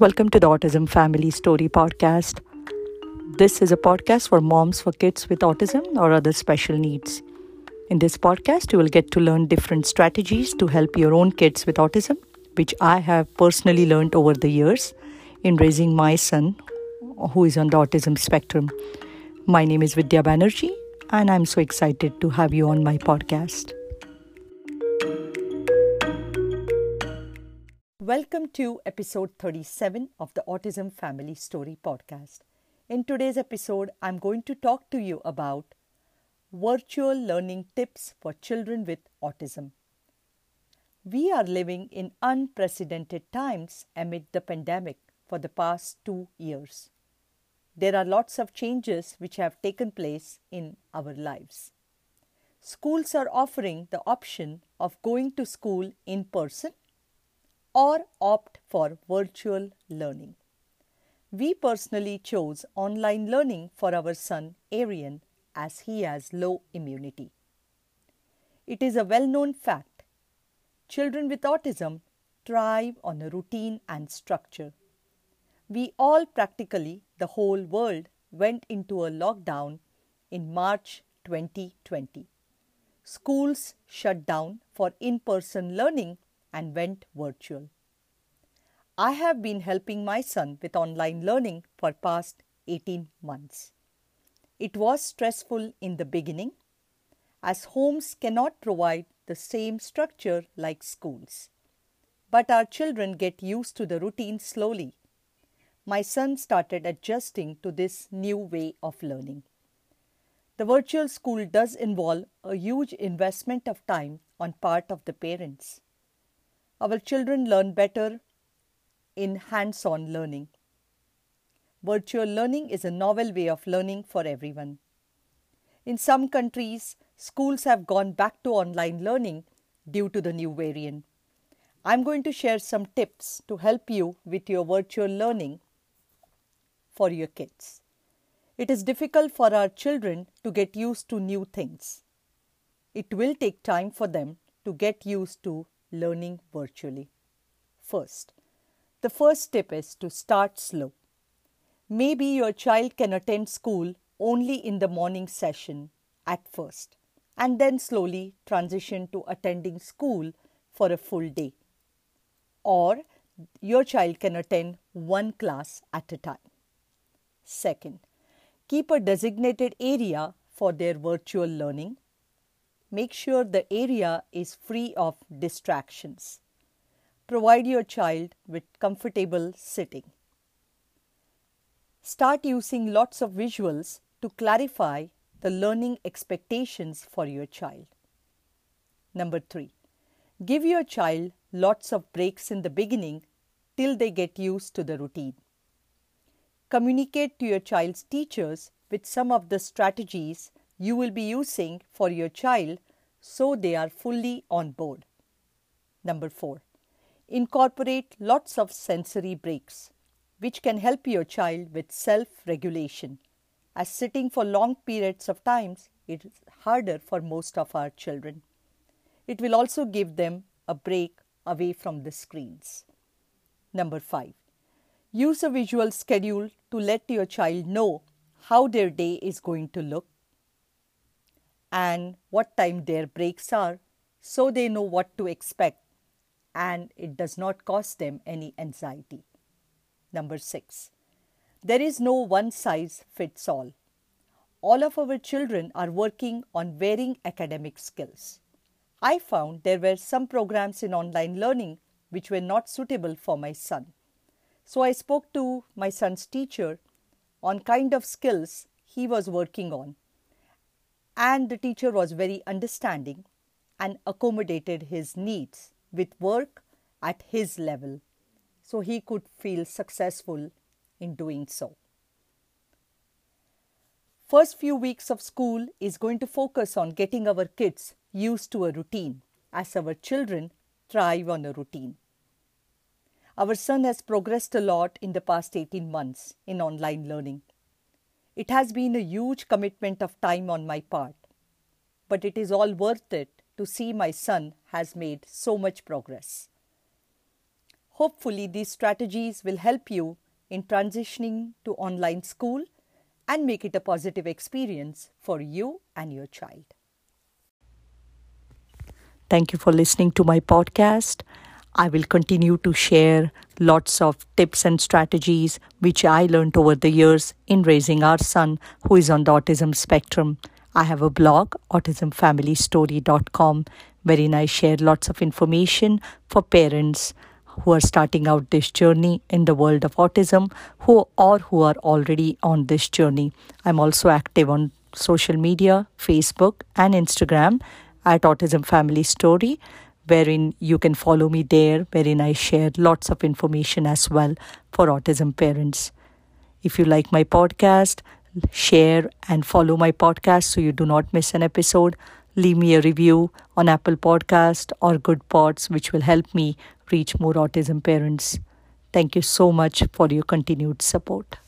Welcome to the Autism Family Story Podcast. This is a podcast for moms for kids with autism or other special needs. In this podcast, you will get to learn different strategies to help your own kids with autism, which I have personally learned over the years in raising my son who is on the autism spectrum. My name is Vidya Banerjee, and I'm so excited to have you on my podcast. Welcome to episode 37 of the Autism Family Story podcast. In today's episode, I'm going to talk to you about virtual learning tips for children with autism. We are living in unprecedented times amid the pandemic for the past two years. There are lots of changes which have taken place in our lives. Schools are offering the option of going to school in person or opt for virtual learning. We personally chose online learning for our son Arian as he has low immunity. It is a well known fact children with autism thrive on a routine and structure. We all practically, the whole world, went into a lockdown in March 2020. Schools shut down for in person learning and went virtual. I have been helping my son with online learning for past 18 months. It was stressful in the beginning as homes cannot provide the same structure like schools. But our children get used to the routine slowly. My son started adjusting to this new way of learning. The virtual school does involve a huge investment of time on part of the parents. Our children learn better in hands on learning. Virtual learning is a novel way of learning for everyone. In some countries, schools have gone back to online learning due to the new variant. I'm going to share some tips to help you with your virtual learning for your kids. It is difficult for our children to get used to new things. It will take time for them to get used to learning virtually. First, the first tip is to start slow. Maybe your child can attend school only in the morning session at first and then slowly transition to attending school for a full day. Or your child can attend one class at a time. Second, keep a designated area for their virtual learning Make sure the area is free of distractions. Provide your child with comfortable sitting. Start using lots of visuals to clarify the learning expectations for your child. Number three, give your child lots of breaks in the beginning till they get used to the routine. Communicate to your child's teachers with some of the strategies you will be using for your child so they are fully on board. Number four, incorporate lots of sensory breaks, which can help your child with self regulation, as sitting for long periods of times is harder for most of our children. It will also give them a break away from the screens. Number five, use a visual schedule to let your child know how their day is going to look and what time their breaks are so they know what to expect and it does not cause them any anxiety. Number six, there is no one size fits all. All of our children are working on varying academic skills. I found there were some programs in online learning which were not suitable for my son. So I spoke to my son's teacher on kind of skills he was working on and the teacher was very understanding and accommodated his needs with work at his level so he could feel successful in doing so. First few weeks of school is going to focus on getting our kids used to a routine as our children thrive on a routine. Our son has progressed a lot in the past 18 months in online learning. It has been a huge commitment of time on my part, but it is all worth it to see my son has made so much progress. Hopefully, these strategies will help you in transitioning to online school and make it a positive experience for you and your child. Thank you for listening to my podcast. I will continue to share lots of tips and strategies which I learned over the years in raising our son who is on the autism spectrum. I have a blog, autismfamilystory.com, wherein I share lots of information for parents who are starting out this journey in the world of autism who or who are already on this journey. I'm also active on social media, Facebook and Instagram at Autism Family Story wherein you can follow me there, wherein I share lots of information as well for autism parents. If you like my podcast, share and follow my podcast so you do not miss an episode. Leave me a review on Apple Podcast or Goodpods, which will help me reach more autism parents. Thank you so much for your continued support.